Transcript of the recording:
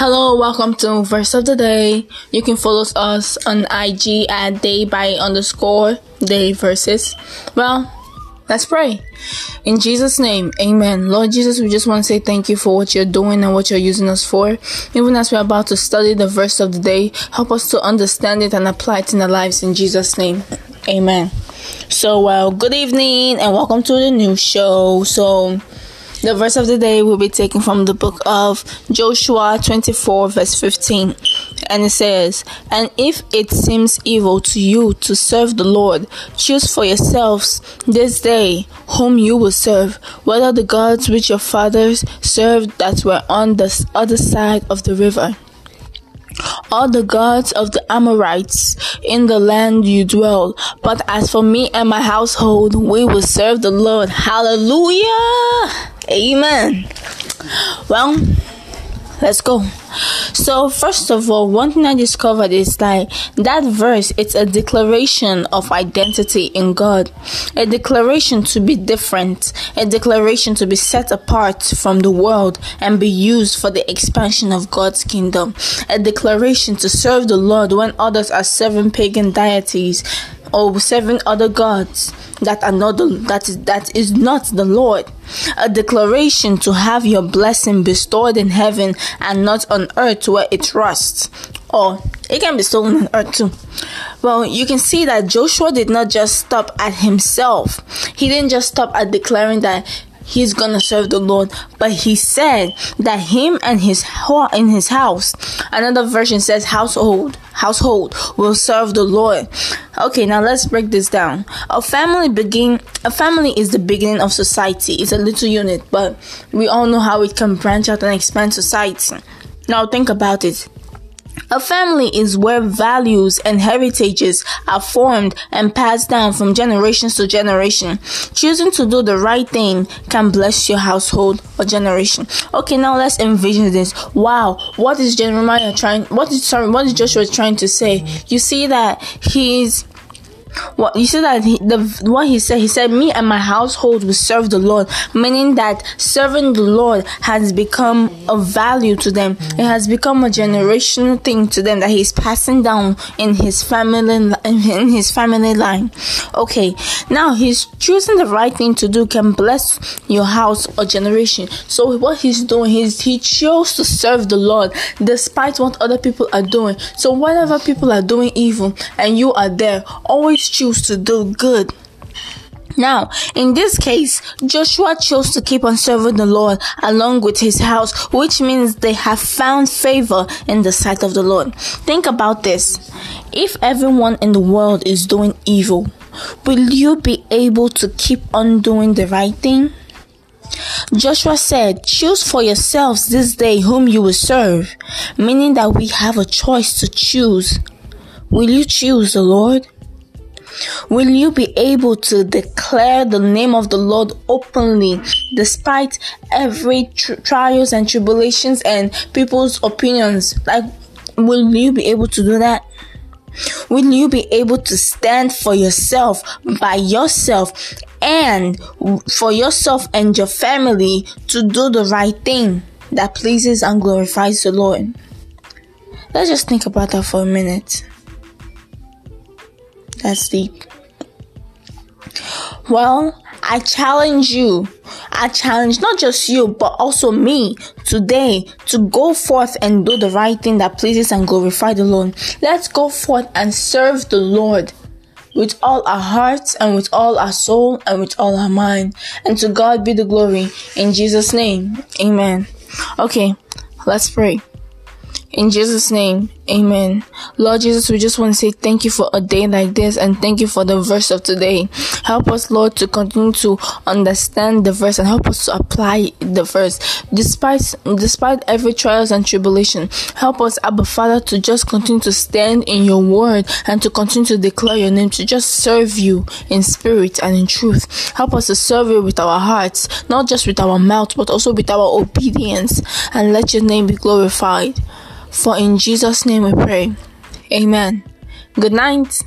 Hello, welcome to Verse of the Day. You can follow us on IG at day by underscore day verses. Well, let's pray. In Jesus' name, amen. Lord Jesus, we just want to say thank you for what you're doing and what you're using us for. Even as we're about to study the verse of the day, help us to understand it and apply it in our lives in Jesus' name. Amen. So, well, good evening and welcome to the new show. So, the verse of the day will be taken from the book of Joshua 24, verse 15. And it says, And if it seems evil to you to serve the Lord, choose for yourselves this day whom you will serve, whether the gods which your fathers served that were on the other side of the river all the gods of the Amorites in the land you dwell. But as for me and my household, we will serve the Lord. Hallelujah! Amen. Well, let's go. So, first of all, one thing I discovered is that that verse it's a declaration of identity in God, a declaration to be different, a declaration to be set apart from the world and be used for the expansion of God's kingdom, a declaration to serve the Lord when others are serving pagan deities or serving other gods that are not the, that is that is not the Lord. A declaration to have your blessing bestowed in heaven and not on earth where it rusts. Or it can be stolen on earth too. Well, you can see that Joshua did not just stop at himself. He didn't just stop at declaring that he's gonna serve the Lord. But he said that him and his in his house. Another version says household household will serve the Lord. Okay, now let's break this down. A family begin a family is the beginning of society. It's a little unit, but we all know how it can branch out and expand society. Now think about it. A family is where values and heritages are formed and passed down from generations to generation. Choosing to do the right thing can bless your household or generation. Okay, now let's envision this. Wow, what is Jeremiah trying? What is sorry? What is Joshua trying to say? You see that he's what you see that he, the what he said he said me and my household will serve the lord meaning that serving the lord has become a value to them. It has become a generational thing to them that he's passing down in his family in his family line. Okay now he's choosing the right thing to do can bless your house or generation. So what he's doing is he chose to serve the lord despite what other people are doing. So whatever people are doing evil and you are there always choose to do good. Now, in this case, Joshua chose to keep on serving the Lord along with his house, which means they have found favor in the sight of the Lord. Think about this. If everyone in the world is doing evil, will you be able to keep on doing the right thing? Joshua said, Choose for yourselves this day whom you will serve, meaning that we have a choice to choose. Will you choose the Lord? Will you be able to declare the name of the Lord openly despite every tr- trials and tribulations and people's opinions? Like, will you be able to do that? Will you be able to stand for yourself by yourself and for yourself and your family to do the right thing that pleases and glorifies the Lord? Let's just think about that for a minute. Well, I challenge you. I challenge not just you, but also me today to go forth and do the right thing that pleases and glorify the Lord. Let's go forth and serve the Lord with all our hearts and with all our soul and with all our mind. And to God be the glory. In Jesus' name, amen. Okay, let's pray. In Jesus' name, amen. Lord Jesus, we just want to say thank you for a day like this and thank you for the verse of today. Help us, Lord, to continue to understand the verse and help us to apply the verse. Despite despite every trials and tribulation, help us, Abba Father, to just continue to stand in your word and to continue to declare your name, to just serve you in spirit and in truth. Help us to serve you with our hearts, not just with our mouth, but also with our obedience, and let your name be glorified. For in Jesus' name we pray. Amen. Good night.